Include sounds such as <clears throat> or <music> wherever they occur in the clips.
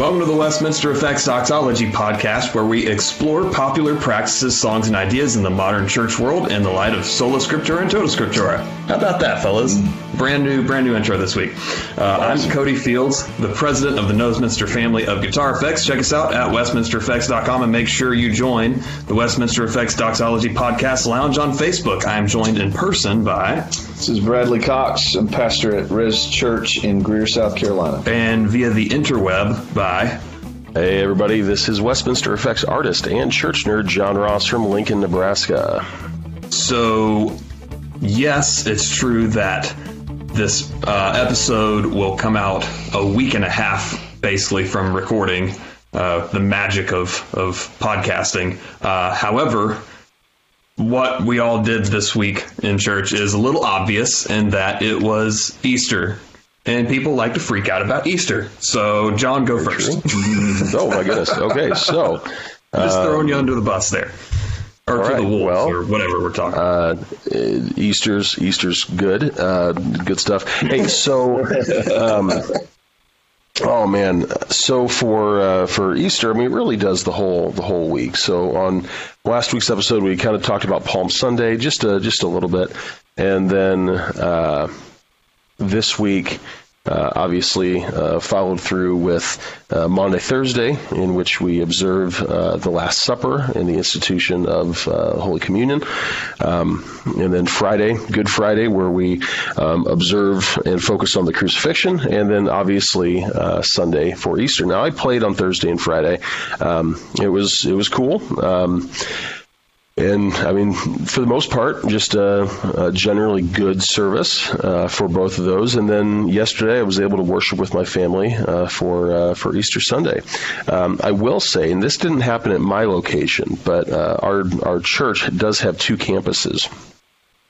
Welcome to the Westminster Effects Doxology podcast, where we explore popular practices, songs, and ideas in the modern church world in the light of sola scriptura and tota scriptura. How about that, fellas? Brand new, brand new intro this week. Uh, I'm Cody Fields, the president of the Westminster family of guitar effects. Check us out at westminstereffects.com and make sure you join the Westminster Effects Doxology podcast lounge on Facebook. I am joined in person by This is Bradley Cox. I'm pastor at Res Church in Greer, South Carolina. and via the interweb by Hey, everybody, this is Westminster Effects artist and church nerd John Ross from Lincoln, Nebraska. So, yes, it's true that this uh, episode will come out a week and a half basically from recording. Uh, the magic of, of podcasting. Uh, however, what we all did this week in church is a little obvious in that it was Easter. And people like to freak out about Easter. So, John, go first. oh, my goodness. Okay, so <laughs> Just throwing you under the bus there. Or to the wolves, well, or whatever we're talking uh, Easter's Easter's good, uh, good stuff. Hey, so. Um, Oh man! So for uh, for Easter, I mean, it really does the whole the whole week. So on last week's episode, we kind of talked about Palm Sunday, just a, just a little bit, and then uh, this week, uh, obviously, uh, followed through with uh, Maundy Thursday, in which we observe uh, the Last Supper and the institution of uh, Holy Communion. Um, and then Friday, Good Friday, where we um, observe and focus on the crucifixion. And then obviously uh, Sunday for Easter. Now, I played on Thursday and Friday. Um, it was it was cool. And I mean, for the most part, just a, a generally good service uh, for both of those. And then yesterday, I was able to worship with my family uh, for uh, for Easter Sunday. Um, I will say, and this didn't happen at my location, but uh, our our church does have two campuses.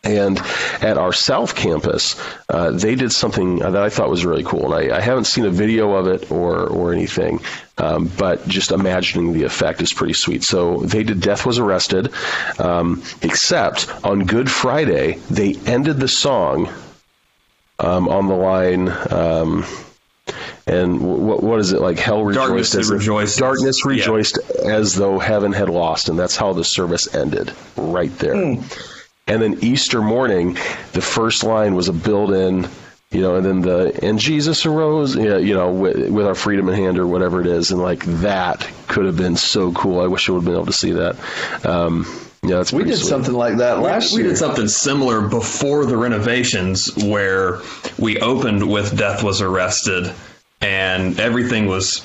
And at our South Campus, uh, they did something that I thought was really cool. And I, I haven't seen a video of it or, or anything, um, but just imagining the effect is pretty sweet. So they did Death Was Arrested, um, except on Good Friday, they ended the song um, on the line. Um, and what what is it like? Hell rejoiced Darkness as if- rejoiced. Darkness Yeah. rejoiced as though heaven had lost, and that's how the service ended, right there. And then Easter morning, the first line was a build-in, you know, and then the and Jesus arose, you know, with, with our freedom in hand or whatever it is, and like that could have been so cool. I wish I would have been able to see that. Um, yeah, that's We did sweet. something like that last we year. did something similar before the renovations where we opened with Death Was Arrested and everything was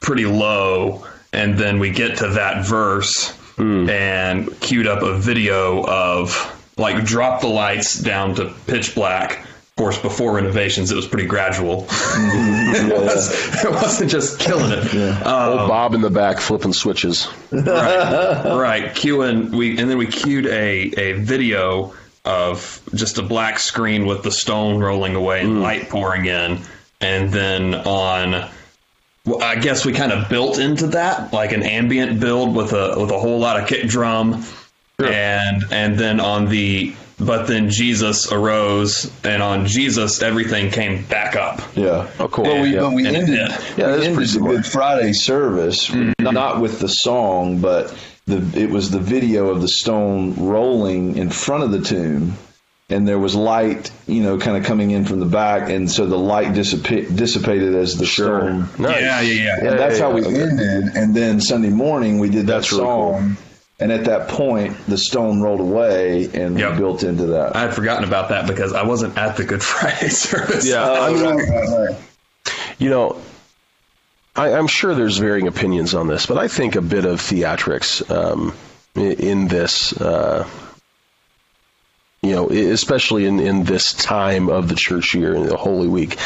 pretty low. And then we get to that verse and queued up a video of like drop the lights down to pitch black. Of course, before renovations, it was pretty gradual. Mm-hmm. <laughs> it, was, it wasn't just killing it. Um, Old Bob in the back flipping switches. right queuing we and then we queued a a video of just a black screen with the stone rolling away and mm. light pouring in and then on well, I guess we kind of built into that like an ambient build with a with a whole lot of kick drum and and then on the but then Jesus arose and on Jesus everything came back up yeah. Oh, cool. Well, we, Yeah. but we And- ended, yeah. Yeah, we ended pretty the similar. Good Friday service, mm-hmm. not with the song, but the it was the video of the stone rolling in front of the tomb. And there was light, you know, kind of coming in from the back, and so the light dissipa- dissipated as the stone Nice. yeah yeah yeah and that's yeah, how we yeah. ended. And then Sunday morning we did that That's really cool. Song, and at that point the stone rolled away, and Yep. we built into that. I had forgotten about that because I wasn't at the Good <laughs> Friday service Yeah, Oh, right, right, right. You know, I, I'm sure there's varying opinions on this, but I think a bit of theatrics um, in this, uh, you know, especially in, in this time of the church year and the Holy Week,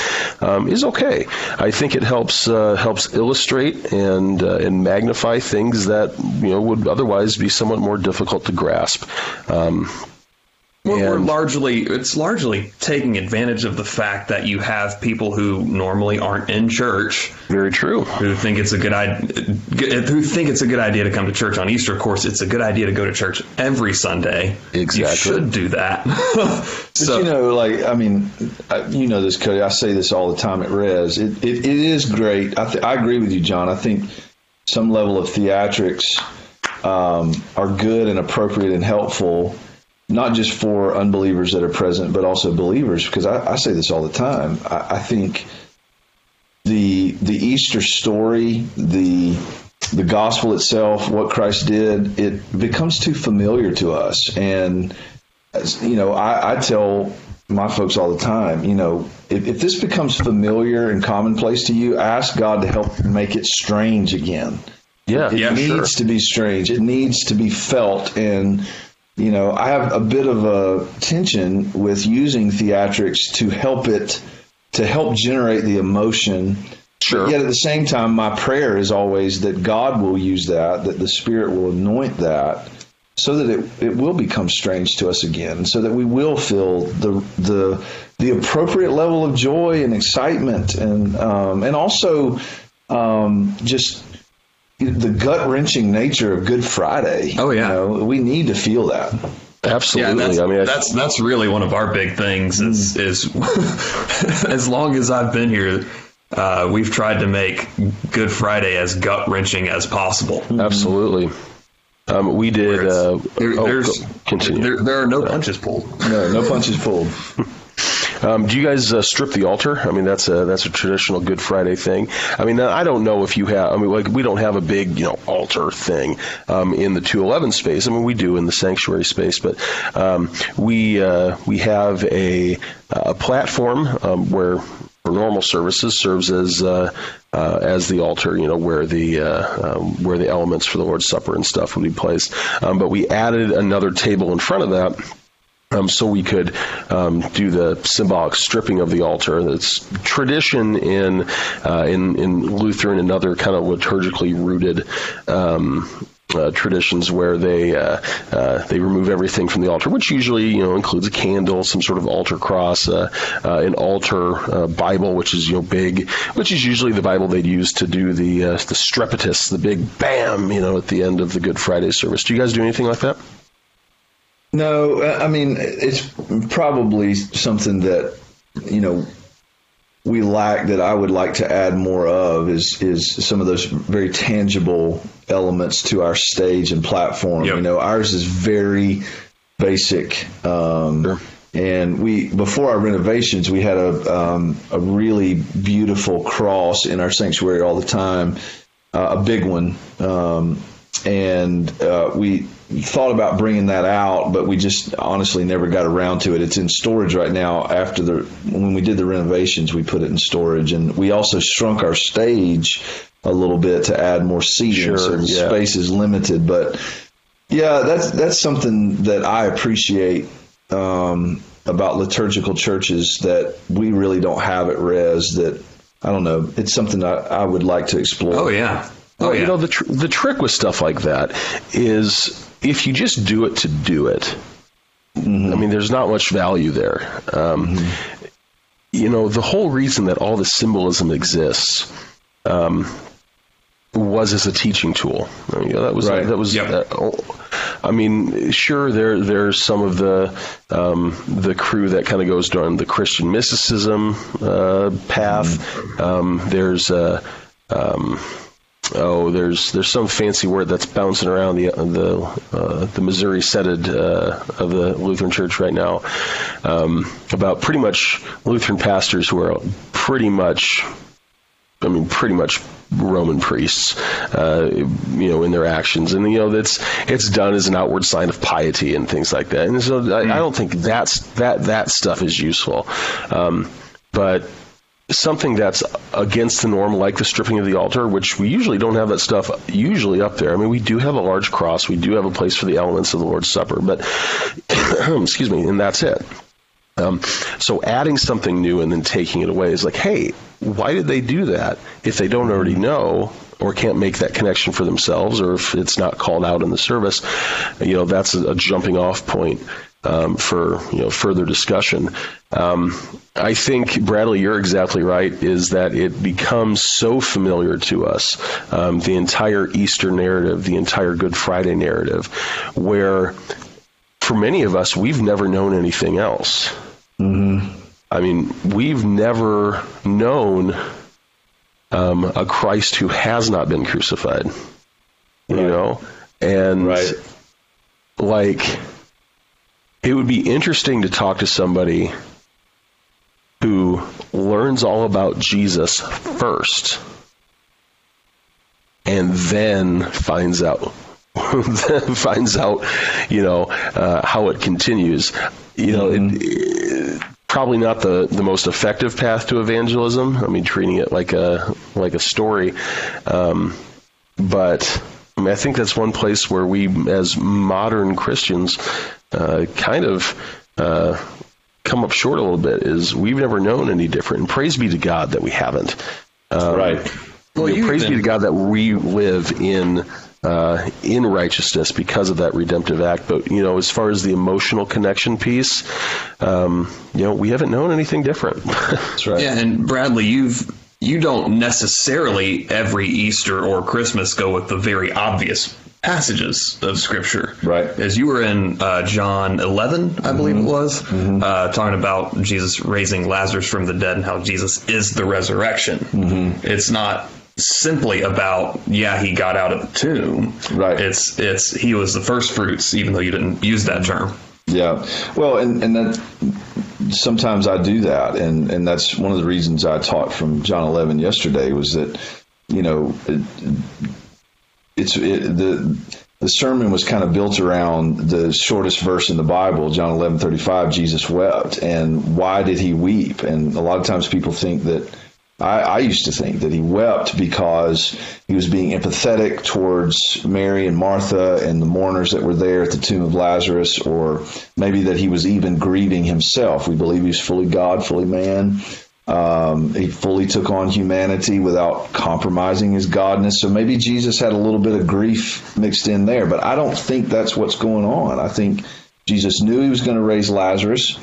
um, is okay. I think it helps uh, helps illustrate and uh, and magnify things that you know would otherwise be somewhat more difficult to grasp. Um, We're, we're largely it's largely taking advantage of the fact that you have people who normally aren't in church Very true. who think it's a good idea who think it's a good idea to come to church on Easter. Of course, it's a good idea to go to church every Sunday. You should do that. <laughs> But you know, like I mean, I, you know this, Cody. I say this all the time at Res. It it, it is great. I th- I agree with you, John. I think some level of theatrics um, are good and appropriate and helpful, not just for unbelievers that are present, but also believers. Because I, I say this all the time. I, I think the the Easter story, the the gospel itself, what Christ did, it becomes too familiar to us. And as, you know, I, I tell my folks all the time, you know, if, if this becomes familiar and commonplace to you, ask God to help make it strange again. Yeah, It Yeah, needs to be strange. It needs to be felt. And, you know, I have a bit of a tension with using theatrics to help it, to help generate the emotion. Sure. Yet at the same time, my prayer is always that God will use that, that the Spirit will anoint that, so that it, it will become strange to us again, so that we will feel the the the appropriate level of joy and excitement, and um, and also um, just the gut wrenching nature of Good Friday. Oh, yeah. You know, we need to feel that. yeah, Absolutely. that's, I mean, I, that's that's really one of our big things. Is is <laughs> as long as I've been here, uh, we've tried to make Good Friday as gut wrenching as possible. absolutely. Um, we did. Uh, There, oh, there's continue. There, there are no punches pulled. No, no punches pulled. <laughs> Um, do you guys uh, strip the altar? I mean, that's a that's a traditional Good Friday thing. I mean, I don't know if you have. I mean, like we don't have a big you know altar thing um, in the 211 space. I mean, we do in the sanctuary space, but um, we uh, we have a a platform um, where for normal services serves as uh, uh, as the altar, you know, where the uh, um, where the elements for the Lord's Supper and stuff would be placed. Um, but we added another table in front of that um, so we could um, do the symbolic stripping of the altar. That's tradition in uh, in in Lutheran and other kind of liturgically rooted. Um, uh, traditions where they uh, uh, they remove everything from the altar, which usually you know includes a candle, some sort of altar cross, uh, uh, an altar uh, Bible, which is you know big, which is usually the Bible they'd use to do the the strepitus, the big bam, you know, at the end of the Good Friday service. Do you guys do anything like that? No, I mean it's probably something that you know we lack that I would like to add more of is is some of those very tangible elements to our stage and platform. Yep. You know, ours is very basic. Um, And we before our renovations, we had a um, a really beautiful cross in our sanctuary all the time, uh, a big one. Um, and uh, we thought about bringing that out, but we just honestly never got around to it. It's in storage right now. After the when we did the renovations, we put it in storage, and we also shrunk our stage a little bit to add more seating, Sure, so the yeah. space is limited. But yeah, that's that's something that I appreciate um, about liturgical churches that we really don't have at Res. That I don't know. It's something I, I would like to explore. Oh yeah. Oh Well, yeah. you know the tr- the trick with stuff like that is if you just do it to do it. I mean, there's not much value there. Um, You know, the whole reason that all this symbolism exists um, was as a teaching tool. I mean, that was Right. that was. Yep. uh, oh, I mean, sure, there there's some of the um, the crew that kind of goes down the Christian mysticism uh, path. Um, there's uh, um, oh, there's there's some fancy word that's bouncing around the the uh, the Missouri Synod uh, of the Lutheran Church right now um, about pretty much Lutheran pastors who are pretty much I mean, pretty much Roman priests, uh, you know, in their actions, and you know that's it's done as an outward sign of piety and things like that. And so I, I don't think that's that that stuff is useful, um, but something that's against the norm, like the stripping of the altar, which we usually don't have that stuff usually up there. I mean, we do have a large cross, we do have a place for the elements of the Lord's Supper, but <coughs> excuse me, and that's it. Um, so adding something new and then taking it away is like, hey, why did they do that if they don't already know or can't make that connection for themselves or if it's not called out in the service? You know, that's a, a jumping off point um, for you know further discussion. Um, I think Bradley, you're exactly right. Is that it becomes so familiar to us, um, the entire Easter narrative, the entire Good Friday narrative, where for many of us we've never known anything else. Mm-hmm. I mean, we've never known um, a Christ who has not been crucified. You know, and Right. like it would be interesting to talk to somebody who learns all about Jesus first and then finds out <laughs> finds out you know uh, how it continues. You know it, it- probably not the, the most effective path to evangelism. I mean treating it like a like a story. Um, but I, think that's one place where we, as modern Christians, uh, kind of uh, come up short a little bit. Is we've never known any different. And praise be to God that we haven't. Um, right. Well, you know, you praise be to God that we live in uh, in righteousness because of that redemptive act. But you know, as far as the emotional connection piece, um, you know, we haven't known anything different. <laughs> That's right. Yeah, and Bradley, you've you don't necessarily every Easter or Christmas go with the very obvious passages of Scripture. Right. As you were in uh, John 11, I believe it was, uh, talking about Jesus raising Lazarus from the dead and how Jesus is the resurrection. It's not simply about yeah he got out of the tomb Right. it's it's he was the first fruits even though you didn't use that term Yeah. Well, and, and that sometimes I do that. And, and that's one of the reasons I taught from John 11 yesterday was that, you know, it, it's it, the, the sermon was kind of built around the shortest verse in the Bible, John 11, 35, Jesus wept. And why did he weep? And a lot of times people think that, I, I used to think that he wept because he was being empathetic towards Mary and Martha and the mourners that were there at the tomb of Lazarus, or maybe that he was even grieving himself. We believe he was fully God, fully man. Um, he fully took on humanity without compromising his godness. So maybe Jesus had a little bit of grief mixed in there, but I don't think that's what's going on. I think Jesus knew he was going to raise Lazarus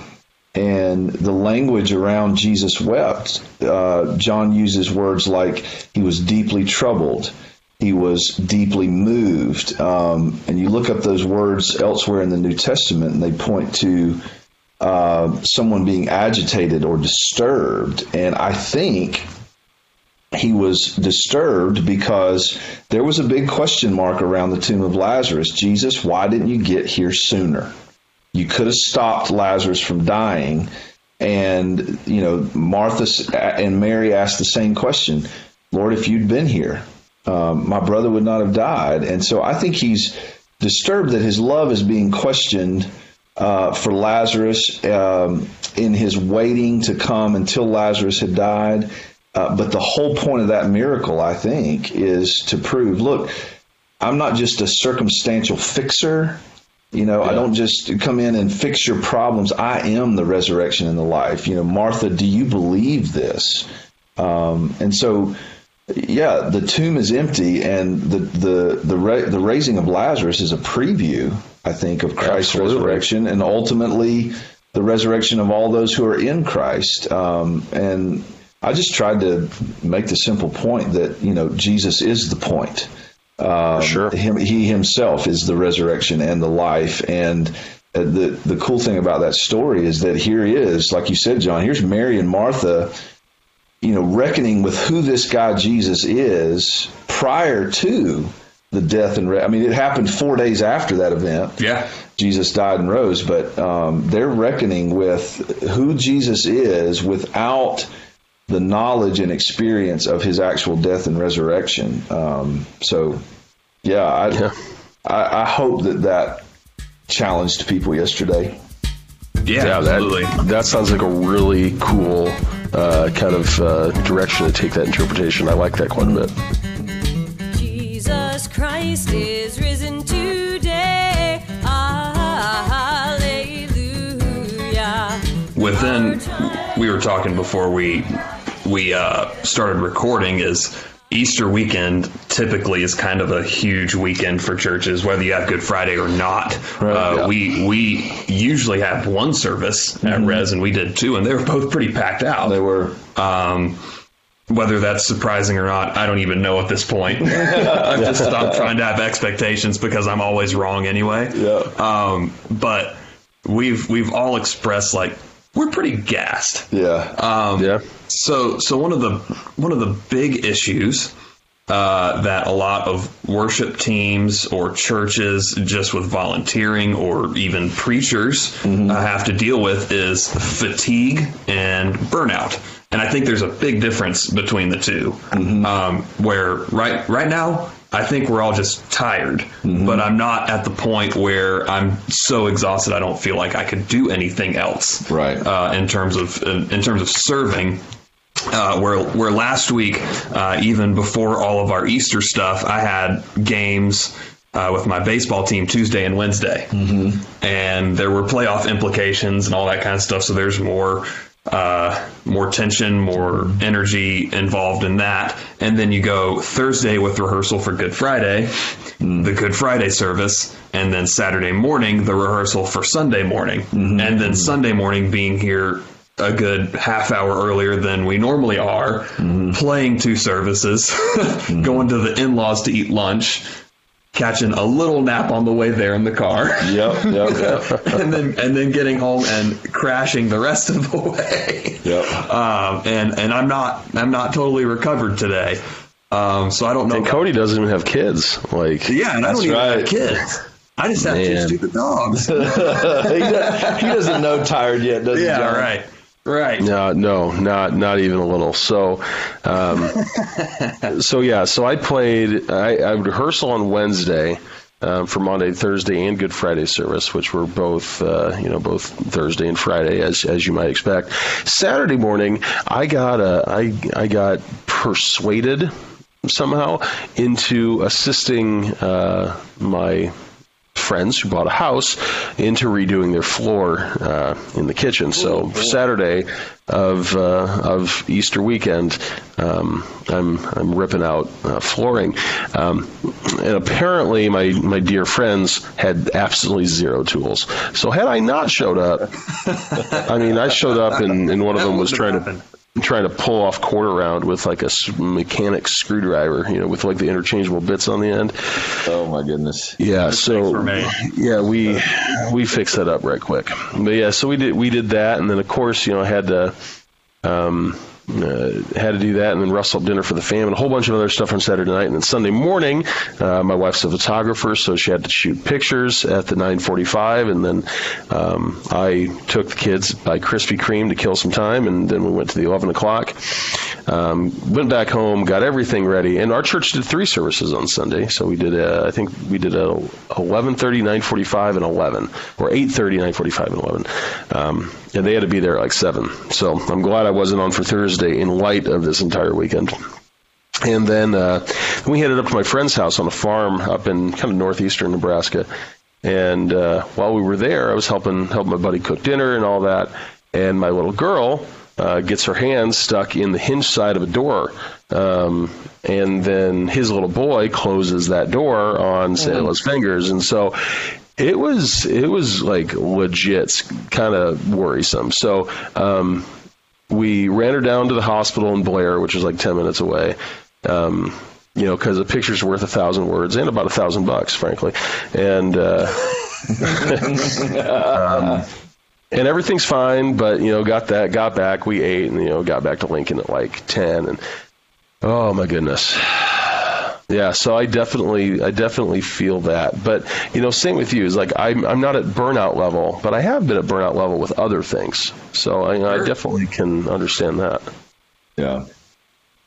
and the language around Jesus wept. Uh, John uses words like he was deeply troubled, he was deeply moved. Um, and you look up those words elsewhere in the New Testament, and they point to uh, someone being agitated or disturbed. And I think he was disturbed because there was a big question mark around the tomb of Lazarus. Jesus, why didn't you get here sooner? You could have stopped Lazarus from dying. And, you know, Martha and Mary asked the same question Lord, if you'd been here, um, my brother would not have died. And so I think he's disturbed that his love is being questioned uh, for Lazarus um, in his waiting to come until Lazarus had died. Uh, but the whole point of that miracle, I think, is to prove look, I'm not just a circumstantial fixer. You know, I don't just come in and fix your problems. I am the resurrection and the life. You know, Martha, do you believe this? Um, and so, yeah, the tomb is empty, and the the the ra- the raising of Lazarus is a preview, I think, of Christ's Absolutely. resurrection, and ultimately the resurrection of all those who are in Christ. Um, and I just tried to make the simple point that you know Jesus is the point. Um, Sure. Him, he himself is the resurrection and the life. And uh, the the cool thing about that story is that here he is, like you said, John. Here's Mary and Martha, you know, reckoning with who this guy Jesus is prior to the death and. Re- I mean, it happened four days after that event. yeah Jesus died and rose, but um, they're reckoning with who Jesus is without the knowledge and experience of his actual death and resurrection. Um, so, yeah, I, Yeah. I, I hope that that challenged people yesterday. yeah, Yeah, absolutely that that sounds like a really cool uh, kind of uh, direction to take that interpretation. I like that quite a bit. Jesus Christ is risen today. Hallelujah. within we were talking before we we uh, started recording is Easter weekend typically is kind of a huge weekend for churches, whether you have Good Friday or not. uh, yeah. We we usually have one service at Res, and we did two, and they were both pretty packed out. They were. Um, whether that's surprising or not, I don't even know at this point. <laughs> I've just <laughs> stopped trying to have expectations because I'm always wrong anyway. Yeah. Um, but we've we've all expressed like we're pretty gassed. Yeah. Um, Yeah. So so one of the one of the big issues uh, that a lot of worship teams or churches, just with volunteering or even preachers, uh, have to deal with is fatigue and burnout. And I think there's a big difference between the 2 Um, where right right now. I think we're all just tired, but I'm not at the point where I'm so exhausted I don't feel like I could do anything else Right. uh, in terms of in, in terms of serving. Uh, where where last week, uh, even before all of our Easter stuff, I had games uh, with my baseball team Tuesday and Wednesday, mm-hmm. and there were playoff implications and all that kind of stuff. So there's more uh, more tension, more energy involved in that. And then you go Thursday with rehearsal for Good Friday, the Good Friday service, and then Saturday morning, the rehearsal for Sunday morning. And then Sunday morning being here a good half hour earlier than we normally are, playing two services, <laughs> going to the in laws to eat lunch. Catching a little nap on the way there in the car, Yep. Yep. Yep. <laughs> and then and then getting home and crashing the rest of the way. Yep. Um, and and I'm not I'm not totally recovered today. Um, so I don't know. And Cody doesn't even have kids. Like, yeah, and I don't even right. have kids. I just have two Man. stupid dogs. <laughs> he, does, he doesn't know tired yet, does he? yeah, right, right. No, no, not not even a little. So, um, <laughs> so yeah, so I played. I, I would rehearsal on Wednesday um, for Maundy, Thursday, and Good Friday service, which were both uh, you know both Thursday and Friday, as as you might expect. Saturday morning, I got uh, I I got persuaded somehow into assisting uh, my friends who bought a house into redoing their floor uh, in the kitchen. So Saturday of uh, of Easter weekend, um, I'm I'm ripping out uh, flooring, um, and apparently my my dear friends had absolutely zero tools. So had I not showed up, <laughs> I mean I showed up and, and one of them was trying to. Trying to pull off quarter round with like a mechanic screwdriver, you know, with like the interchangeable bits on the end. Oh my goodness. Yeah, so yeah, we we fixed that up right quick. But yeah, so we did we did that, and then of course you know I had to um, uh, had to do that, and then rustle up dinner for the family, and a whole bunch of other stuff on Saturday night, and then Sunday morning, uh, my wife's a photographer, so she had to shoot pictures at the 9:45, and then um, I took the kids by Krispy Kreme to kill some time, and then we went to the 11 o'clock. Um, went back home, got everything ready, and our church did three services on Sunday. So we did, uh, I think we did a 11:30, 9:45, and 11, or 8:30, 9:45, and 11. Um, and they had to be there at like seven. So I'm glad I wasn't on for Thursday in light of this entire weekend. And then uh, we headed up to my friend's house on a farm up in kind of northeastern Nebraska. And uh, while we were there, I was helping help my buddy cook dinner and all that. And my little girl uh, gets her hands stuck in the hinge side of a door. Um, and then his little boy closes that door on Sayla's fingers. And so it was it was like legit kind of worrisome. So um, we ran her down to the hospital in Blair, which is like ten minutes away. Um, you know, because a picture's worth a thousand words and about a thousand bucks, frankly. And uh, <laughs> um, and everything's fine, but you know, got that, got back, we ate, and you know, got back to Lincoln at like ten, and oh my goodness. Yeah, so I definitely, I definitely feel that. But you know, same with you. Is like I'm, I'm not at burnout level, but I have been at burnout level with other things. So I, I definitely can understand that. Yeah.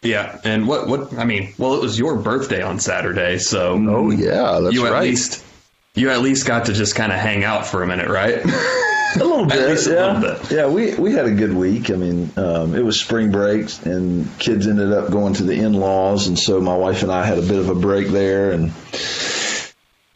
Yeah, and what what I mean, well, it was your birthday on Saturday, so Oh yeah, that's you at right. least you at least got to just kind of hang out for a minute, right? <laughs> A little bit, least a yeah. little bit. Yeah, we, we had a good week. I mean, um, it was spring break, and kids ended up going to the in laws, and so my wife and I had a bit of a break there, and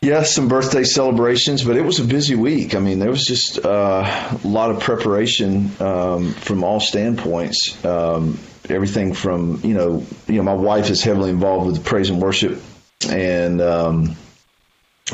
yeah, some birthday celebrations, but it was a busy week. I mean, there was just uh, a lot of preparation um, from all standpoints. Um, everything from you know you know my wife is heavily involved with praise and worship, and um,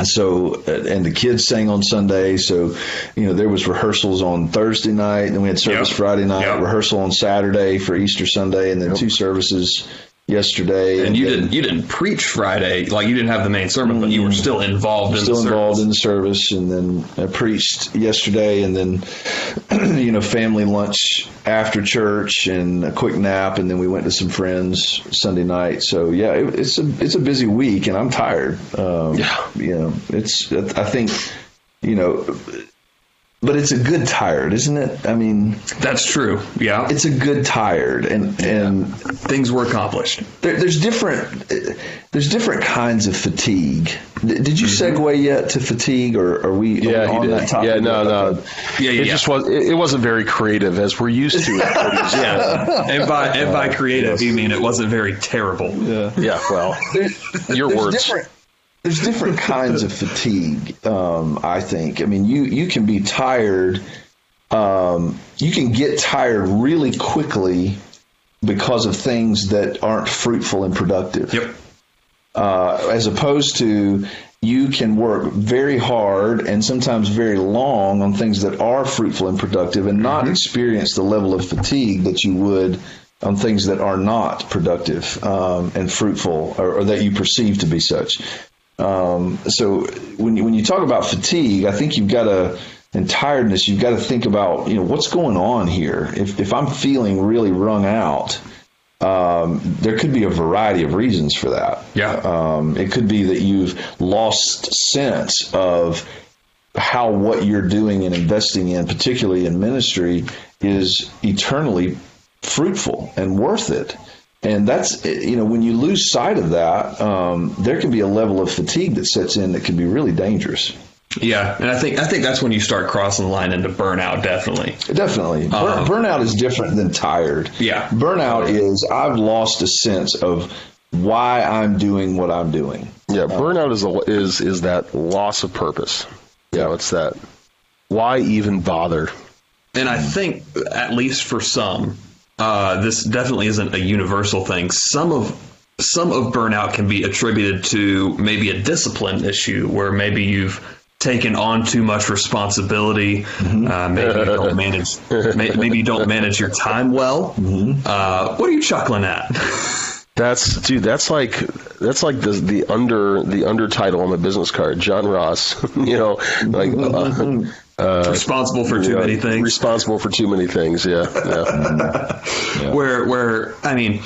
so uh, and the kids sang on Sunday. So you know there was rehearsals on Thursday night, and we had service Yep. Friday night, Yep. rehearsal on Saturday for Easter Sunday, and then two services yesterday. And you then- didn't you didn't preach Friday, like you didn't have the main sermon, but you were still involved in still the involved service. in the service and then I preached yesterday and then <clears throat> you know family lunch after church and a quick nap and then we went to some friends Sunday night so yeah it, it's a it's a busy week and I'm tired um, Yeah. you know it's I think you know but it's a good tired isn't it I mean That's true. Yeah, it's a good tired and and things were accomplished. there, there's different there's different kinds of fatigue. Did you mm-hmm. segue yet to fatigue, or are we, are we Yeah, he did. that topic? Yeah, no, no. Okay. Yeah, yeah, It yeah. just was. It, it wasn't very creative as we're used to. It. <laughs> yeah. And by and by creative, you mean it wasn't very terrible. yeah. Yeah. Well, There- your words. Different, there's different kinds of fatigue. Um, I think. I mean, you you can be tired. Um, you can get tired really quickly because of things that aren't fruitful and productive. Yep. uh, as opposed to you can work very hard and sometimes very long on things that are fruitful and productive and not experience the level of fatigue that you would on things that are not productive um, and fruitful or, or that you perceive to be such. Um, so when you, when you talk about fatigue, I think you've got to and tiredness, you've got to think about you know what's going on here. If if I'm feeling really wrung out, um, there could be a variety of reasons for that. Yeah. Um, it could be that you've lost sense of how what you're doing and investing in, particularly in ministry, is eternally fruitful and worth it. And that's, you know, when you lose sight of that, um, there can be a level of fatigue that sets in that can be really dangerous. Yeah, and I think I think that's when you start crossing the line into burnout. Definitely. Definitely. Bur- burnout is different than tired. Yeah. Burnout is I've lost a sense of why I'm doing what I'm doing. Yeah, burnout is a, is is that loss of purpose. Yeah, it's that. Why even bother? And I think, at least for some, uh, this definitely isn't a universal thing. Some of some of burnout can be attributed to maybe a discipline issue, where maybe you've taken on too much responsibility. Uh, maybe you don't <laughs> manage. may, maybe you don't manage your time well. Uh, what are you chuckling at? That's dude. That's like that's like the the under the under title on the business card. John Ross. <laughs> you know, like uh, Responsible for too many things. Responsible for too many things. Yeah, yeah. where where I mean,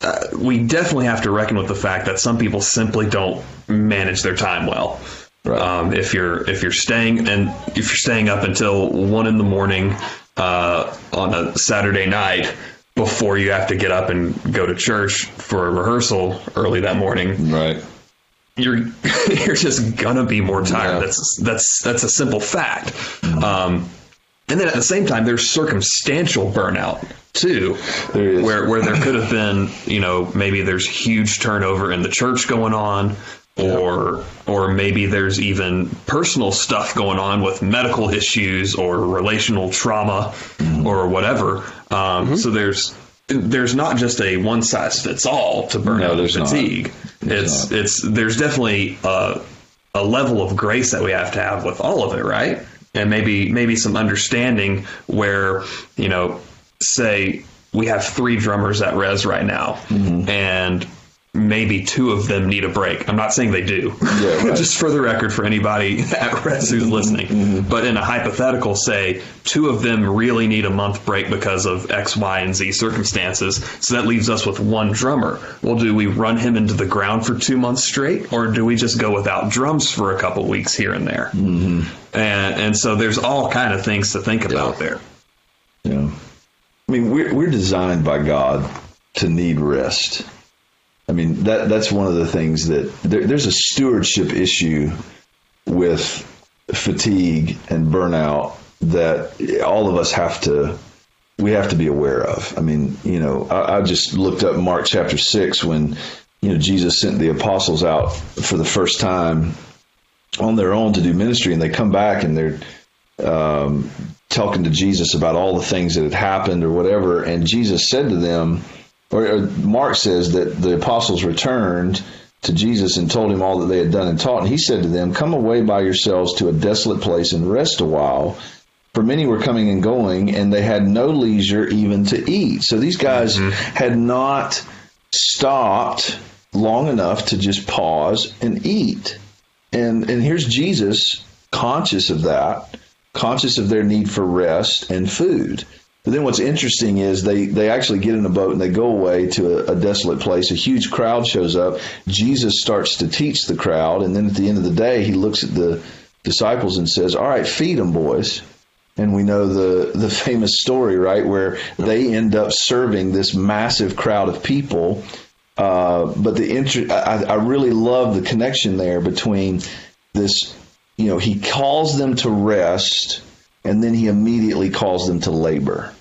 uh, we definitely have to reckon with the fact that some people simply don't manage their time well. Right. Um, if you're if you're staying and if you're staying up until one in the morning uh, on a Saturday night before you have to get up and go to church for a rehearsal early that morning, Right. You're <laughs> you're just gonna be more tired. Yeah. That's that's that's a simple fact. Um, and then at the same time, there's circumstantial burnout too, where where there could have been, you know, maybe there's huge turnover in the church going on, or or maybe there's even personal stuff going on with medical issues or relational trauma Mm-hmm. or whatever. Um, So there's there's not just a one size fits all to burnout No, and there's not. It's it's there's definitely a, a level of grace that we have to have with all of it, right? And maybe maybe some understanding where you know, say we have three drummers at Res right now, Mm-hmm. and maybe two of them need a break. I'm not saying they do. Yeah, <laughs> right. Just for the record, for anybody <laughs> at Res who's listening. Mm-hmm. But in a hypothetical, say two of them really need a month break because of X, Y, and Z circumstances. So that leaves us with one drummer. Well, do we run him into the ground for two months straight, or do we just go without drums for a couple weeks here and there? Mm-hmm. And and so there's all kind of things to think about there. Yeah. I mean, we're, we're designed by God to need rest. I mean, that that's one of the things that there, there's a stewardship issue with fatigue and burnout that all of us have to we have to be aware of. I mean, you know, I, I just looked up Mark chapter six when you know Jesus sent the apostles out for the first time on their own to do ministry, and they come back and they're um, talking to Jesus about all the things that had happened or whatever, and Jesus said to them, or, Mark says that the apostles returned to Jesus and told him all that they had done and taught, and he said to them, "Come away by yourselves to a desolate place and rest a while." For many were coming and going, and they had no leisure even to eat. So these guys mm-hmm. had not stopped long enough to just pause and eat. And and here's Jesus conscious of that, conscious of their need for rest and food. But then what's interesting is they, they actually get in a boat and they go away to a, a desolate place. A huge crowd shows up. Jesus starts to teach the crowd. And then at the end of the day, he looks at the disciples and says, All right, feed them, boys. And we know the, the famous story, right, where they end up serving this massive crowd of people. Uh, but the inter- I, I really love the connection there between this, you know, he calls them to rest and then he immediately calls them to labor.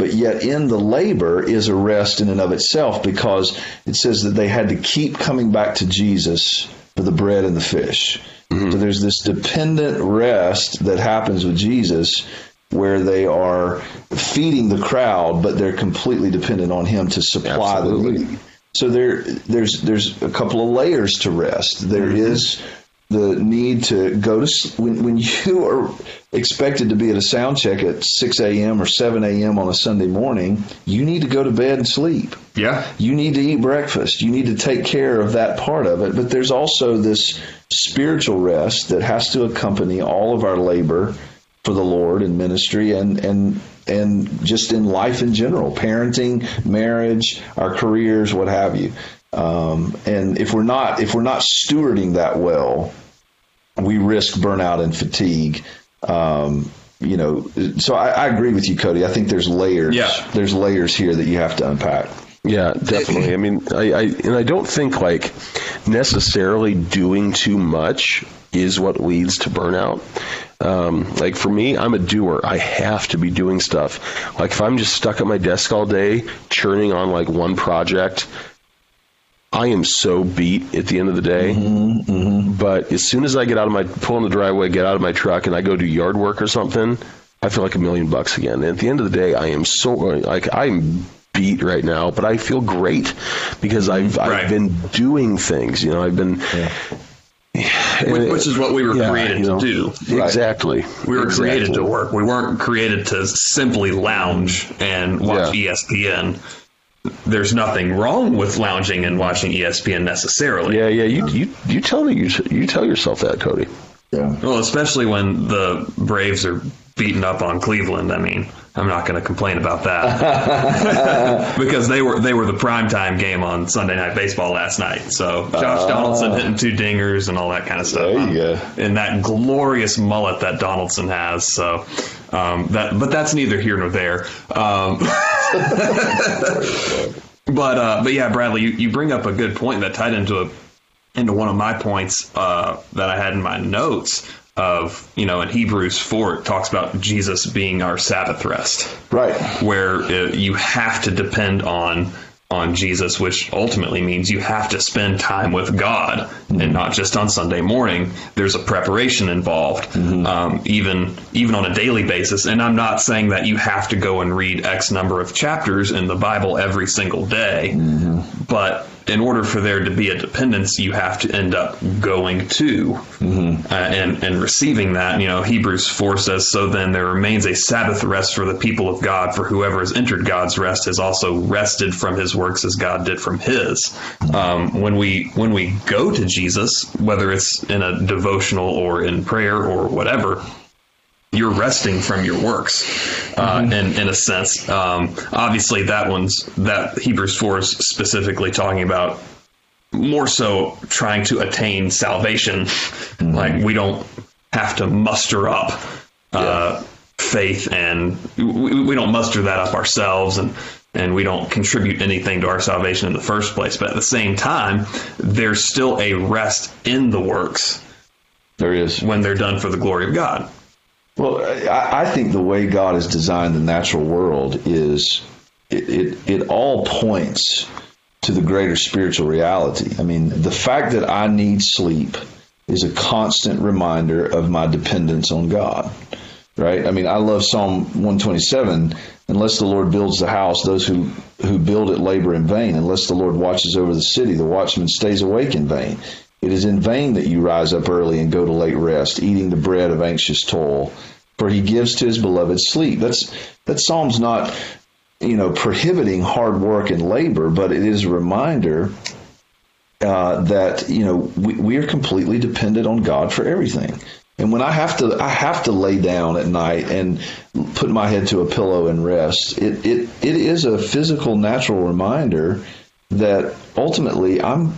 But yet, in the labor is a rest in and of itself because it says that they had to keep coming back to Jesus for the bread and the fish. Mm-hmm. So there's this dependent rest that happens with Jesus where they are feeding the crowd, but they're completely dependent on him to supply Absolutely. the need. So there, there's there's a couple of layers to rest. There mm-hmm. is the need to go to when when you are expected to be at a sound check at 6 a.m. or 7 a.m. on a Sunday morning. You need to go to bed and sleep. Yeah. You need to eat breakfast. You need to take care of that part of it. But there's also this spiritual rest that has to accompany all of our labor for the Lord in ministry and and and just in life in general, parenting, marriage, our careers, what have you. Um, and if we're not if we're not stewarding that well, we risk burnout and fatigue. Um, you know, so I, I agree with you, Cody. I think there's layers. Yeah. There's layers here that you have to unpack. Yeah, definitely. I mean, I, I and I don't think like necessarily doing too much is what leads to burnout. Um, like for me, I'm a doer. I have to be doing stuff. Like if I'm just stuck at my desk all day churning on like one project, I am so beat at the end of the day. Mm-hmm, mm-hmm. But as soon as I get out of my pull in the driveway, get out of my truck, and I go do yard work or something, I feel like a million bucks again. And at the end of the day, I am so like I'm beat right now, but I feel great because I've Right. I've been doing things. You know, I've been. Which, which is what we were Yeah, created you know, to do. Exactly. We were created to work. We weren't created to simply lounge and watch Yeah. ESPN. There's nothing wrong with lounging and watching ESPN necessarily. Yeah, yeah. You you you tell me you you tell yourself that, Cody. Yeah. Well, especially when the Braves are beaten up on Cleveland. I mean, I'm not going to complain about that <laughs> because they were they were the primetime game on Sunday Night Baseball last night. So Josh ah. Donaldson hitting two dingers and all that kind of stuff. There you go. And that glorious mullet that Donaldson has. So um, that, but that's neither here nor there. Um, <laughs> but uh, but yeah, Bradley, you, you bring up a good point that tied into a into one of my points uh, that I had in my notes of you know in Hebrews four it talks about Jesus being our Sabbath rest, Right. where uh, you have to depend on on Jesus, which ultimately means you have to spend time with God and not just on Sunday morning. There's a preparation involved, um, even even on a daily basis. And I'm not saying that you have to go and read X number of chapters in the Bible every single day, but in order for there to be a dependence, you have to end up going to uh, and and receiving that. You know, Hebrews four says, "So then there remains a Sabbath rest for the people of God. For whoever has entered God's rest has also rested from his works as God did from His." Um, when we when we go to Jesus, whether it's in a devotional or in prayer or whatever, you're resting from your works uh, in, in a sense. Um, obviously that one's that hebrews 4 is specifically talking about more so trying to attain salvation. Like we don't have to muster up uh, faith and we, we don't muster that up ourselves and and we don't contribute anything to our salvation in the first place. But at the same time there's still a rest in the works There is. when they're done for the glory of god Well, I, I think the way God has designed the natural world is it, it, it all points to the greater spiritual reality. I mean, the fact that I need sleep is a constant reminder of my dependence on God. right? I mean, I love Psalm 127. Unless the Lord builds the house, those who, who build it labor in vain. Unless the Lord watches over the city, the watchman stays awake in vain. It is in vain that you rise up early and go to late rest, eating the bread of anxious toil, for he gives to his beloved sleep. That's that Psalm's not, you know, prohibiting hard work and labor, but it is a reminder uh, that you know we, we are completely dependent on God for everything. And when I have to, I have to lay down at night and put my head to a pillow and rest. It it it is a physical, natural reminder that ultimately I'm.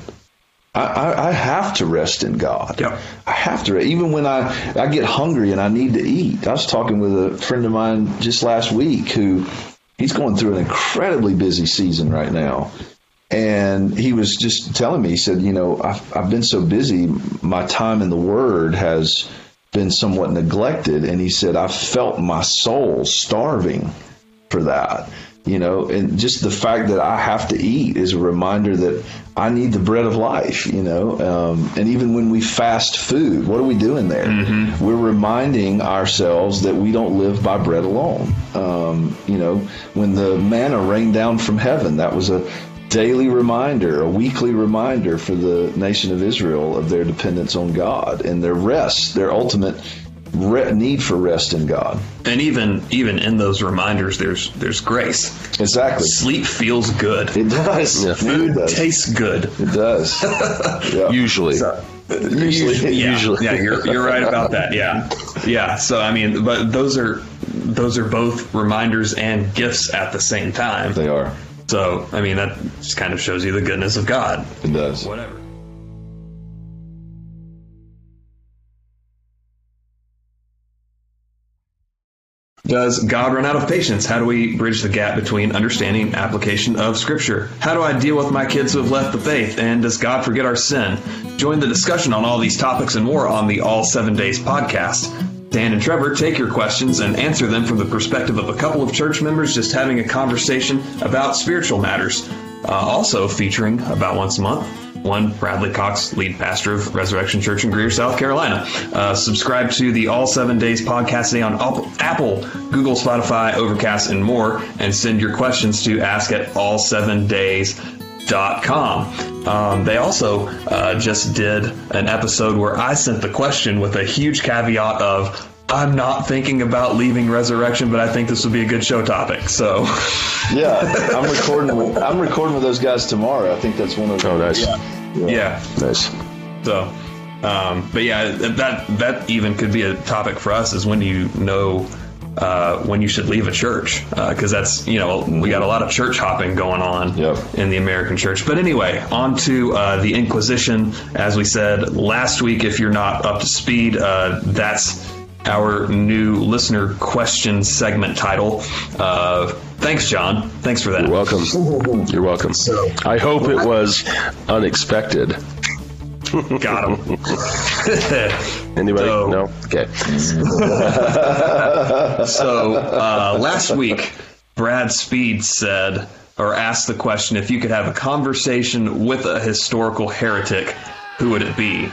I, I, have to rest in God. Yeah. I have to. Even when I, I get hungry and I need to eat. I was talking with a friend of mine just last week who he's going through an incredibly busy season right now and he was just telling me he said you know I've, I've been so busy my time in the word has been somewhat neglected and he said i felt my soul starving for that you know and just the fact that i have to eat is a reminder that i need the bread of life you know um, and even when we fast food what are we doing there? We're reminding ourselves that we don't live by bread alone. Um, you know when the manna rained down from heaven that was a daily reminder, a weekly reminder for the nation of Israel of their dependence on God and their rest, their ultimate re- need for rest in God. And even even in those reminders, there's there's grace. Exactly. Sleep feels good. It does. Yeah. Food It does. tastes good. It does. <laughs> Yeah. Usually. Usually. Yeah, Usually. yeah, you're you're right about that. Yeah, yeah. So I mean, but those are those are both reminders and gifts at the same time. They are. So I mean, that just kind of shows you the goodness of God. It does. Whatever. Does God run out of patience? How do we bridge the gap between understanding and application of Scripture? How do I deal with my kids who have left the faith? And does God forget our sin? Join the discussion on all these topics and more on the All Seven Days podcast. Dan and Trevor take your questions and answer them from the perspective of a couple of church members just having a conversation about spiritual matters. Uh, also featuring about once a month one Bradley Cox, lead pastor of Resurrection Church in Greer, South Carolina. Uh, subscribe to the All Seven Days podcast today on Apple, Google, Spotify, Overcast, and more, and send your questions to ask at all7days.com. Um, they also uh, just did an episode where I sent the question with a huge caveat of I'm not thinking about leaving Resurrection, but I think this would be a good show topic. So, <laughs> Yeah. I'm recording. With, I'm recording with those guys tomorrow. I think that's one of. Oh, nice. yeah. Nice. So, um, but yeah, that that even could be a topic for us is when do you know uh, when you should leave a church because that's you know we got a lot of church hopping going on Yep. in the American church. But anyway, on to uh, the Inquisition. As we said last week, if you're not up to speed, uh, that's our new listener question segment title. Uh, thanks, John. Thanks for that. You're welcome. You're welcome. I hope it was unexpected. Got him. <laughs> Anybody? So- no? Okay. <laughs> So uh, last week, Brad Speed said or asked the question if you could have a conversation with a historical heretic, who would it be?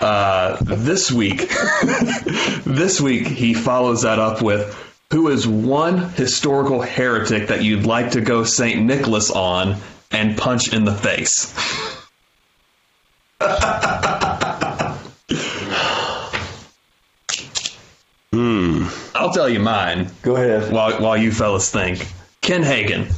Uh, this week, <laughs> this week he follows that up with who is one historical heretic that you'd like to go Saint Nicholas on and punch in the face? <laughs> Hmm. I'll tell you mine. Go ahead. while while you fellas think. Ken Hagin,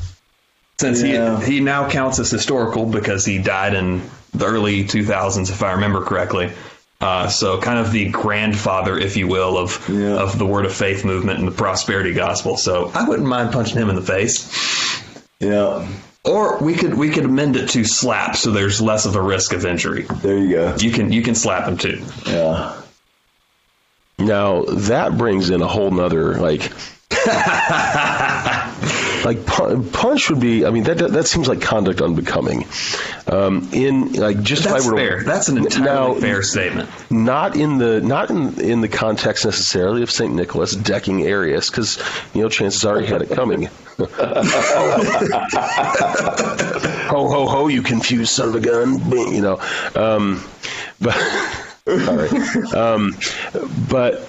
since Yeah. he he now counts as historical because he died in the early 2000s, if I remember correctly. Uh, so kind of the grandfather, if you will, of Yeah. of the Word of Faith movement and the prosperity gospel. So I wouldn't mind punching him in the face. Yeah. Or we could we could amend it to slap, so there's less of a risk of injury. There you go. You can you can slap him too. Yeah. Now that brings in a whole nother like. <laughs> like punch would be. I mean, that that, that seems like conduct unbecoming. Um, in like just That's if I were to- fair. That's an entirely Now, fair statement. not in the not in in the context necessarily of Saint Nicholas decking Arius, because you know chances are he had it coming. <laughs> ho ho ho! You confused son of a gun! You know, um, but <laughs> all right, um, but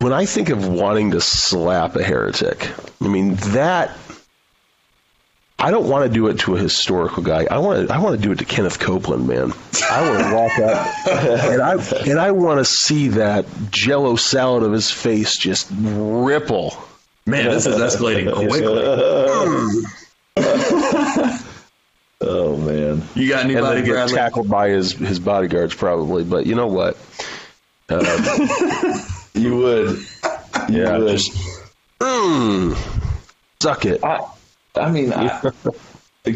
when I think of wanting to slap a heretic, I mean that. I don't want to do it to a historical guy. I want to. I want to do it to Kenneth Copeland, man. I want to walk up <laughs> and I and I want to see that Jello salad of his face just ripple. Man, this is escalating quickly. <laughs> Oh man. You got and anybody, then get tackled by his his bodyguards probably. But you know what? Um, <laughs> You would. You Yeah, would. mm, suck it. I, I mean, I,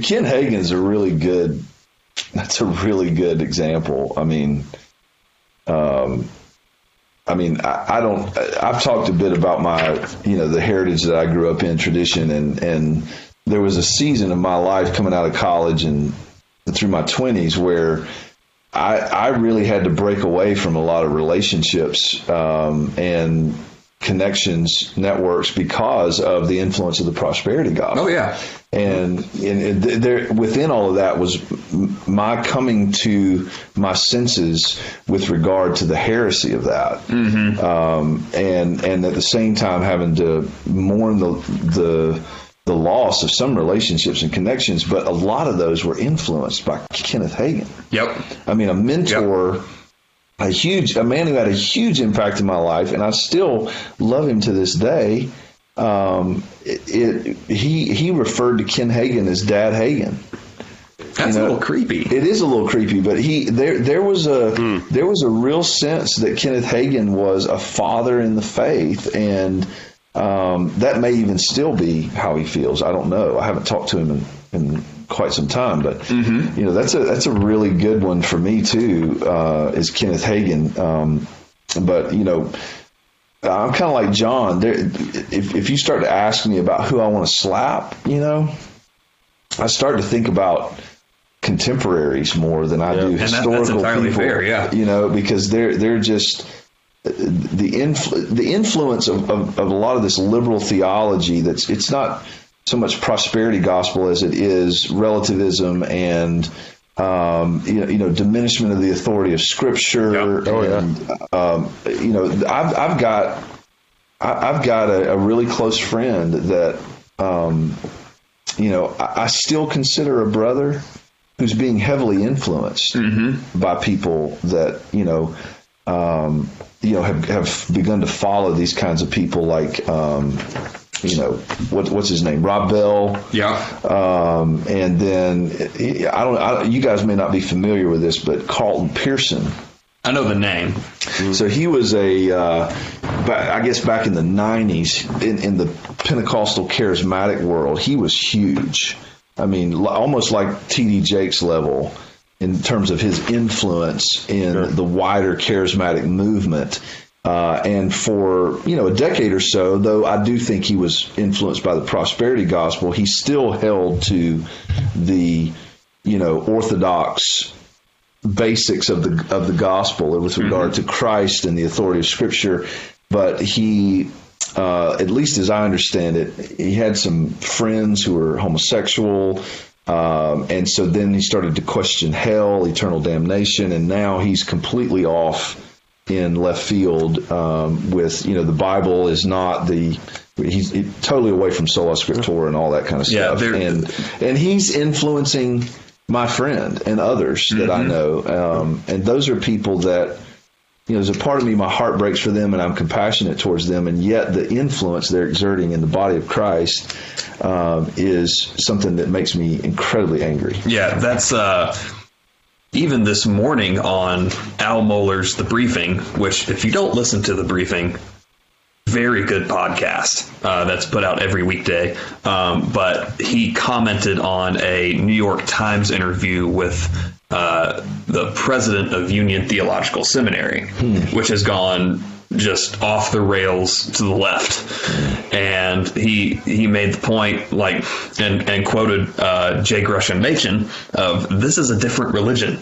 Ken Hagin's a really good. That's a really good example. I mean, um, I mean, I, I don't. I've talked a bit about my, you know, the heritage that I grew up in, tradition, and and there was a season of my life coming out of college and through my twenties where I I really had to break away from a lot of relationships um, and connections, networks because of the influence of the prosperity gospel Oh yeah. and, and there within all of that was my coming to my senses with regard to the heresy of that, mm-hmm. um, and and at the same time having to mourn the the the loss of some relationships and connections, but a lot of those were influenced by Kenneth Hagin. Yep. I mean, a mentor, a huge, a man who had a huge impact in my life, and I still love him to this day. Um, it, it he he referred to Ken Hagin as Dad Hagin. That's know, a little creepy. It is a little creepy, but he there there was a there was a real sense that Kenneth Hagin was a father in the faith, and um, that may even still be how he feels. I don't know. I haven't talked to him in, in quite some time, but you know that's a that's a really good one for me too. Uh, is Kenneth Hagin, um, but you know. I'm kind of like John. There, if if you start to ask me about who I want to slap, you know, I start to think about contemporaries more than I do And historical people. fair, yeah. You know, because they're they're just the influ- the influence of, of, of a lot of this liberal theology. That's it's not so much prosperity gospel as it is relativism and um, you know, you know, diminishment of the authority of Scripture. Yep. Oh, yeah. um, you know, I've I've got I- I've got a, a really close friend that um, you know I, I still consider a brother who's being heavily influenced by people that you know um, you know have, have begun to follow these kinds of people like um, you know what, what's his name Rob Bell Yeah. um, and then I don't I, you guys may not be familiar with this but Carlton Pearson I know the name. so he was a, uh, I guess back in the '90s in, in the Pentecostal charismatic world, he was huge. I mean, almost like T.D. Jakes level in terms of his influence in the wider charismatic movement. Uh, and for you know a decade or so, though I do think he was influenced by the prosperity gospel, he still held to the you know orthodox basics of the of the gospel with regard to Christ and the authority of Scripture, but he, uh, at least as I understand it, he had some friends who were homosexual. Um, and so then he started to question hell, eternal damnation, and now he's completely off in left field um, with you know the Bible is not the he's he- totally away from sola scriptura and all that kind of stuff, there- and and he's influencing my friend and others that I know, um, and those are people that you know, there's a part of me, my heart breaks for them, and I'm compassionate towards them, and yet the influence they're exerting in the body of Christ um, is something that makes me incredibly angry. Yeah, that's uh, even this morning on Al Mohler's The Briefing, which, if you don't listen to The Briefing, very good podcast uh, that's put out every weekday. Um, but he commented on a New York Times interview with uh, the president of Union Theological Seminary, which has gone just off the rails to the left. And he he made the point, like, and, and quoted uh, J. Gresham Machen of this is a different religion.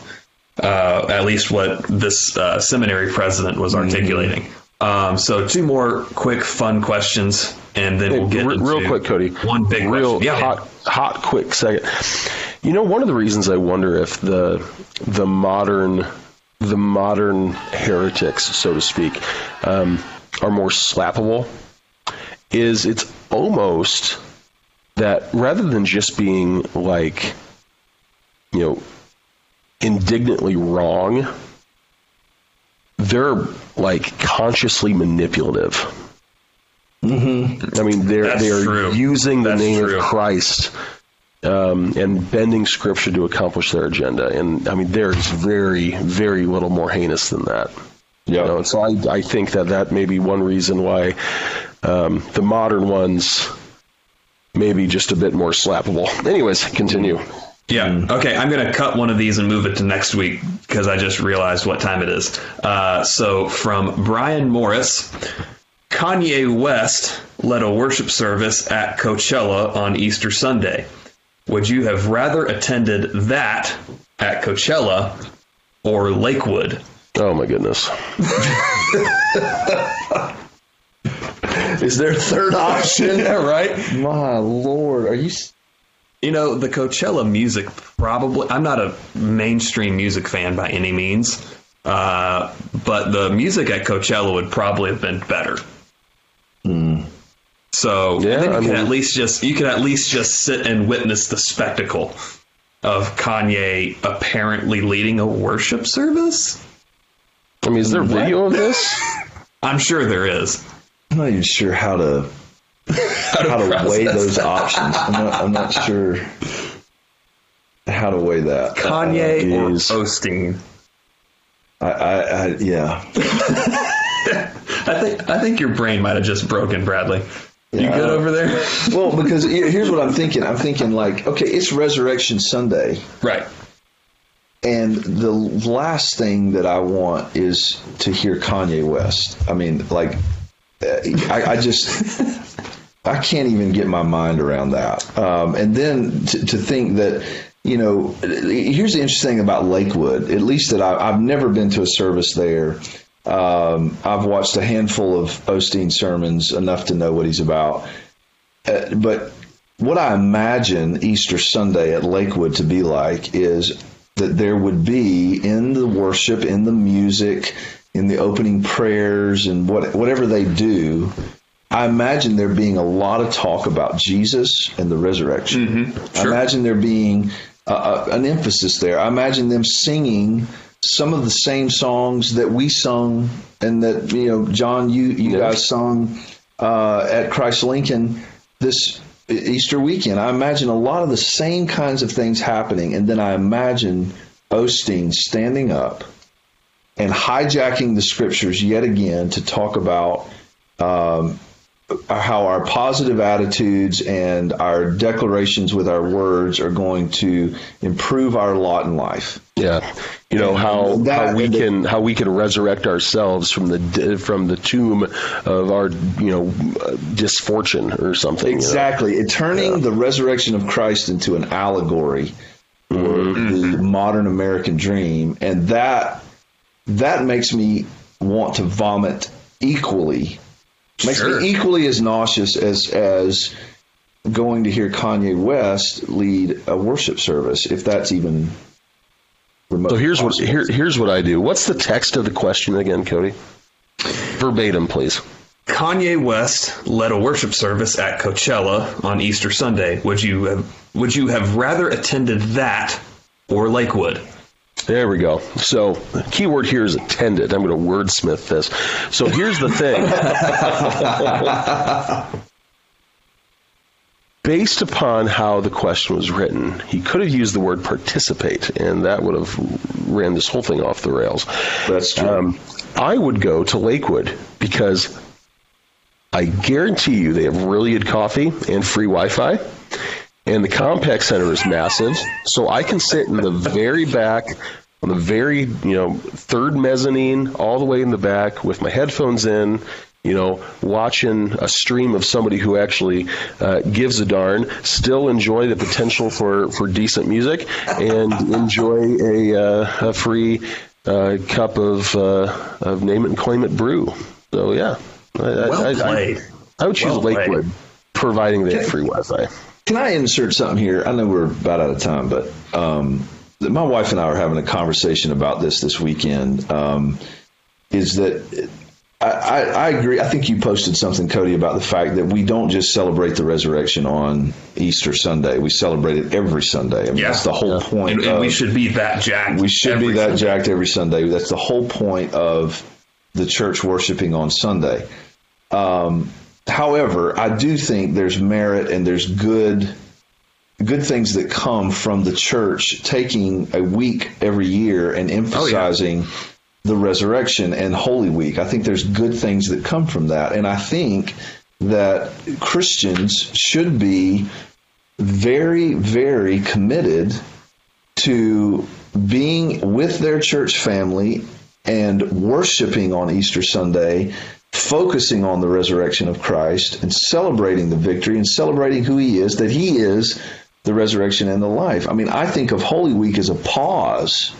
Uh, at least what this uh, seminary president was articulating. Um, so two more quick fun questions, and then we'll get Re- real quick, Cody. One big real question. Yeah, hot, hot, quick second. You know, one of the reasons I wonder if the the modern the modern heretics, so to speak, um, are more slappable is it's almost that rather than just being like, you know, indignantly wrong, they're like consciously manipulative. Mm-hmm. I mean, they're That's they're true. using the That's name true. of Christ um, and bending scripture to accomplish their agenda. And I mean, there's very, very little more heinous than that. Yeah. You know, and so I, I think that that may be one reason why um, the modern ones may be just a bit more slappable. <laughs> Anyways, continue. Yeah. Okay. I'm going to cut one of these and move it to next week because I just realized what time it is. Uh, so, from Brian Morris Kanye West led a worship service at Coachella on Easter Sunday. Would you have rather attended that at Coachella or Lakewood? Oh my goodness. Is there a third option? <laughs> Yeah, right? My lord, are you? You know, the Coachella music probably, I'm not a mainstream music fan by any means, uh, but the music at Coachella would probably have been better. So Yeah, you I can mean- at least just you can at least just sit and witness the spectacle of Kanye apparently leading a worship service. I mean, is there video of this? <laughs> I'm sure there is. I'm not even sure how to <laughs> how to weigh those options. I'm not. I'm not sure how to weigh that. Uh, Kanye or Jeez. Osteen. I, I, I yeah. <laughs> I think I think your brain might have just broken, Bradley. You Yeah. good over there? <laughs> Well, because here's what I'm thinking. I'm thinking like, okay, it's Resurrection Sunday, right. and the last thing that I want is to hear Kanye West. I mean, like, uh, I, I just. I can't even get my mind around that. Um, and then to, to think that, you know, here's the interesting thing about Lakewood, at least that I, I've never been to a service there. Um, I've watched a handful of Osteen sermons, enough to know what he's about. Uh, but what I imagine Easter Sunday at Lakewood to be like is that there would be in the worship, in the music, in the opening prayers, and what whatever they do. I imagine there being a lot of talk about Jesus and the resurrection. I imagine there being uh, uh, an emphasis there. I imagine them singing some of the same songs that we sung and that you know, John, you you guys sung uh, at Christ Lincoln this Easter weekend. I imagine a lot of the same kinds of things happening, and then I imagine Osteen standing up and hijacking the scriptures yet again to talk about um, how our positive attitudes and our declarations with our words are going to improve our lot in life. Yeah, you know how That- how we can how we can resurrect ourselves from the from the tomb of our you know uh, or something. you know? Exactly. It turning the resurrection of Christ into an allegory for the modern American dream, and that that makes me want to vomit equally. Makes Sure. me equally as nauseous as as going to hear Kanye West lead a worship service, if that's even remote. So here's what here, here's what I do. What's the text of the question again, Cody? Verbatim, please. Kanye West led a worship service at Coachella on Easter Sunday. Would you have, would you have rather attended that or Lakewood? There we go. So the key word here is attended. I'm going to wordsmith this. So here's the thing. <laughs> Based upon how the question was written, he could have used the word participate, and that would have ran this whole thing off the rails. That's true. Um, I would go to Lakewood because I guarantee you they have really good coffee and free Wi-Fi, and the Compaq Center is massive, so I can sit in the very back on the very you know third mezzanine, all the way in the back with my headphones in. You know, watching a stream of somebody who actually uh, gives a darn, still enjoy the potential for, for decent music, and enjoy a, uh, a free uh, cup of uh, of name it and claim it brew. So yeah, I, I- Well I, I, played. I would choose Well played. Lakewood, providing they have free Wi-Fi. Can I insert something here? I know we're about out of time, but um, my wife and I are having a conversation about this this weekend. Um, is that I, I, I agree. I think you posted something, Cody, about the fact that we don't just celebrate the resurrection on Easter Sunday. We celebrate it every Sunday. I mean, Yeah. that's the whole point. And, and we should be that jacked. we should be every that Sunday. jacked every Sunday. That's the whole point of the church worshiping on Sunday. Um, however, I do think there's merit and there's good good things that come from the church taking a week every year and emphasizing the resurrection and Holy Week. I think there's good things that come from that, and I think that Christians should be very, very committed to being with their church family and worshiping on Easter Sunday, focusing on the resurrection of Christ and celebrating the victory and celebrating who he is, that he is the resurrection and the life. I mean, I think of Holy Week as a pause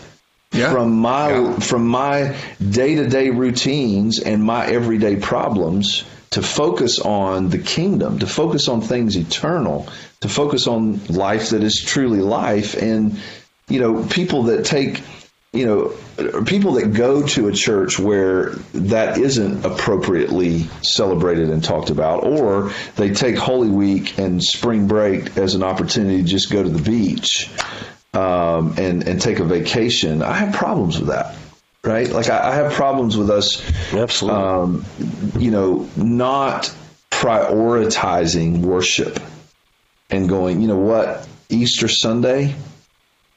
Yeah. from my Yeah. from my day-to-day routines and my everyday problems to focus on the kingdom to focus on things eternal to focus on life that is truly life and you know people that take you know people that go to a church where that isn't appropriately celebrated and talked about or they take holy week and spring break as an opportunity to just go to the beach um, and and take a vacation. I have problems with that, right? Like I, I have problems with us, Absolutely. um, you know, not prioritizing worship and going. You know what? Easter Sunday,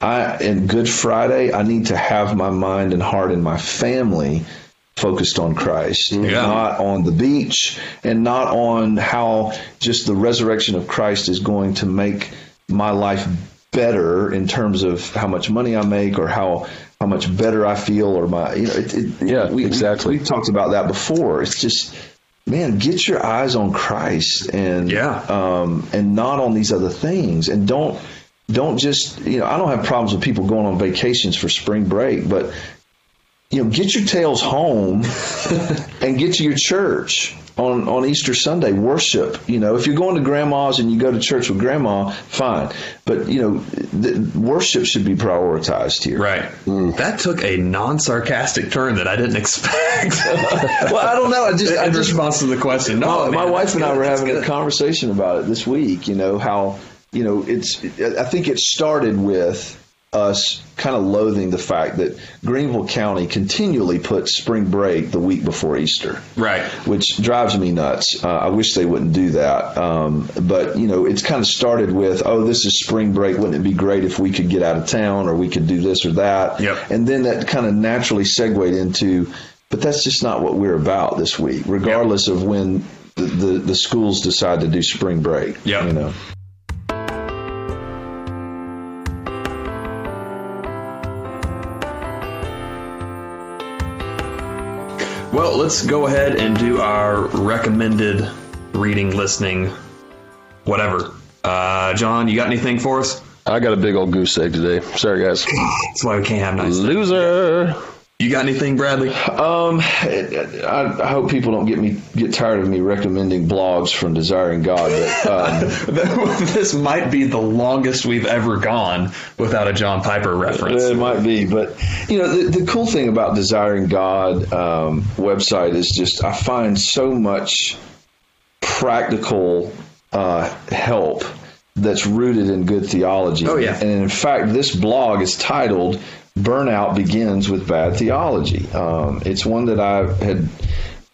I and Good Friday, I need to have my mind and heart and my family focused on Christ, Yeah. not on the beach, and not on how just the resurrection of Christ is going to make my life better in terms of how much money I make or how how much better I feel or my you know it, it, Yeah, we, exactly. we, talked about that before. It's just man, get your eyes on Christ and Yeah. um, and not on these other things, and don't don't just you know I don't have problems with people going on vacations for spring break, but you know get your tails home <laughs> and get to your church on on Easter Sunday. Worship. You know if you're going to grandma's and you go to church with grandma, fine, but you know the, worship should be prioritized here. Right. Mm. That took a non-sarcastic turn that I didn't <laughs> expect. Well, I don't know. I just I just response to the question, no, my, my wife and I were having a conversation about it this week. You know how you know it's. I think it started with us kind of loathing the fact that Greenville County continually puts spring break the week before Easter, Right. which drives me nuts. Uh, I wish they wouldn't do that. Um, but you know, it's kind of started with, oh, this is spring break. Wouldn't it be great if we could get out of town or we could do this or that? Yep. And then that kind of naturally segued into, but that's just not what we're about this week, regardless of when the, the, the schools decide to do spring break. Yep. You know. Well, let's go ahead and do our recommended reading, listening, whatever. Uh, John, you got anything for us? I got a big old goose egg today. Sorry, guys. <laughs> That's why we can't have nice. Loser. You got anything, Bradley? Um, I, I hope people don't get me get tired of me recommending blogs from Desiring God, but um, <laughs> this might be the longest we've ever gone without a John Piper reference. It might be, but you know, the, the cool thing about Desiring God um, website is just I find so much practical uh, help that's rooted in good theology. Oh, yeah. and in fact, this blog is titled "Burnout Begins with Bad Theology." Um, it's one that I had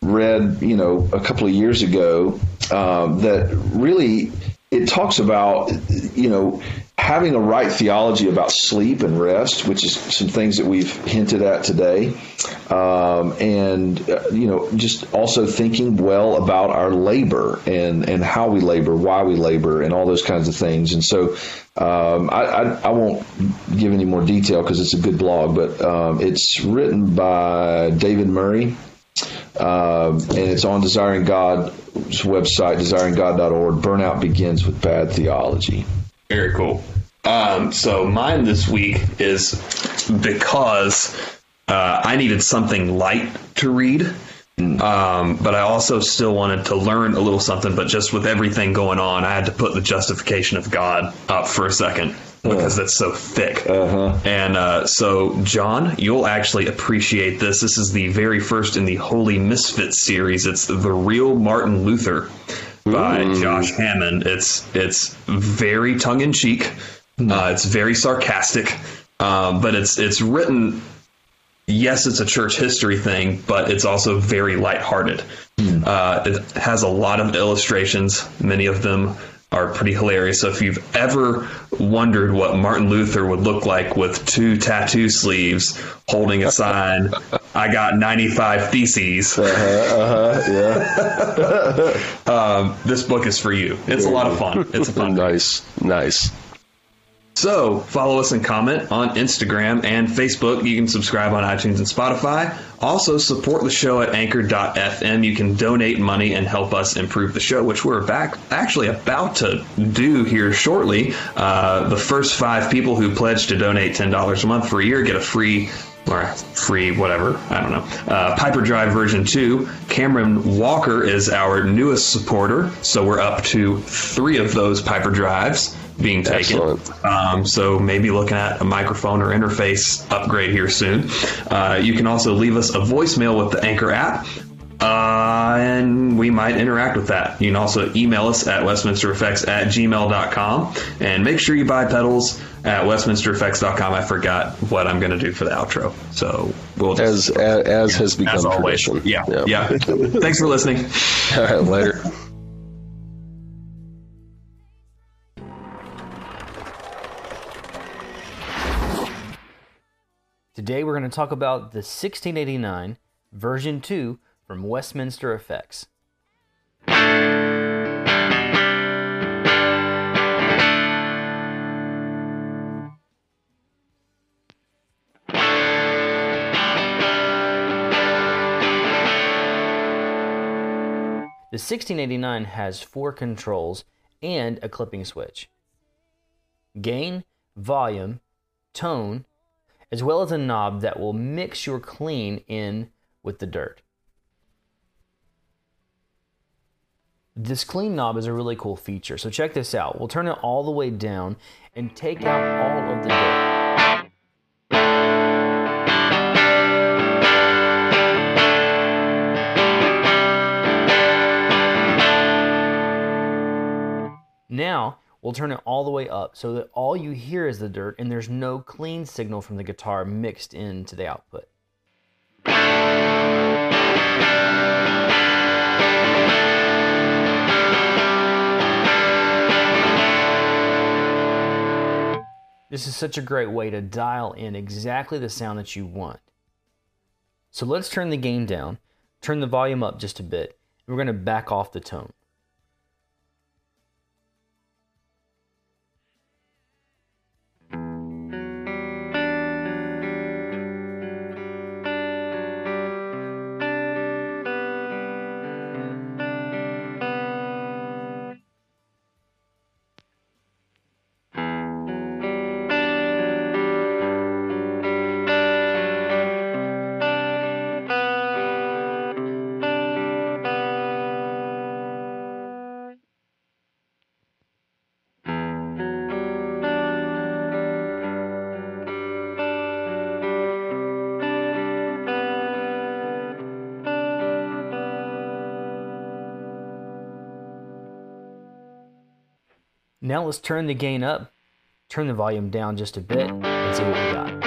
read, you know, a couple of years ago um, that really it talks about, you know, having a right theology about sleep and rest, which is some things that we've hinted at today, um, and uh, you know, just also thinking well about our labor and and how we labor, why we labor, and all those kinds of things. And so, um, I, I I won't give any more detail because it's a good blog, but um, it's written by David Murray. Um, and it's on Desiring God's website, desiringgod.org. Burnout begins with bad theology. Very cool. Um, so mine this week is because uh, I needed something light to read, um, but I also still wanted to learn a little something. But just with everything going on, I had to put the justification of God up for a second. because it's so thick. And uh, so, John, you'll actually appreciate this. This is the very first in the Holy Misfits series. It's the real Martin Luther by Josh Hamon. It's it's very tongue in cheek. Uh, it's very sarcastic, um, but it's it's written yes, it's a church history thing, but it's also very lighthearted. Uh, it has a lot of illustrations. Many of them are pretty hilarious. So if you've ever wondered what Martin Luther would look like with two tattoo sleeves holding a sign, I got 95 theses, <laughs> um, this book is for you. It's a lot of fun. It's a fun nice, nice. So follow us and comment on Instagram and Facebook. You can subscribe on iTunes and Spotify. Also support the show at anchor.fm. You can donate money and help us improve the show, which we're back actually about to do here shortly. Uh, the first five people who pledge to donate $10 a month for a year get a free or free whatever i don't know uh, piper drive version 2 cameron walker is our newest supporter so we're up to three of those piper drives being taken um, so maybe looking at a microphone or interface upgrade here soon. Uh, you can also leave us a voicemail with the Anchor app. Uh, and we might interact with that. You can also email us at westminstereffects at gmail.com and make sure you buy pedals at westminstereffects.com. I forgot what I'm going to do for the outro. So we'll As just, as, as has become as always. tradition. Yeah. Yeah. Thanks for listening. <laughs> All right, later. Today we're going to talk about the 1689 version 2 from Westminster Effects. The 1689 has four controls and a clipping switch gain, volume, tone, as well as a knob that will mix your clean in with the dirt. This clean knob is a really cool feature, so check this out. We'll turn it all the way down and take out all of the dirt. Now, we'll turn it all the way up so that all you hear is the dirt and there's no clean signal from the guitar mixed into the output. This is such a great way to dial in exactly the sound that you want. So let's turn the gain down, turn the volume up just a bit, and we're going to back off the tone. Now let's turn the gain up, turn the volume down just a bit, and see what we got.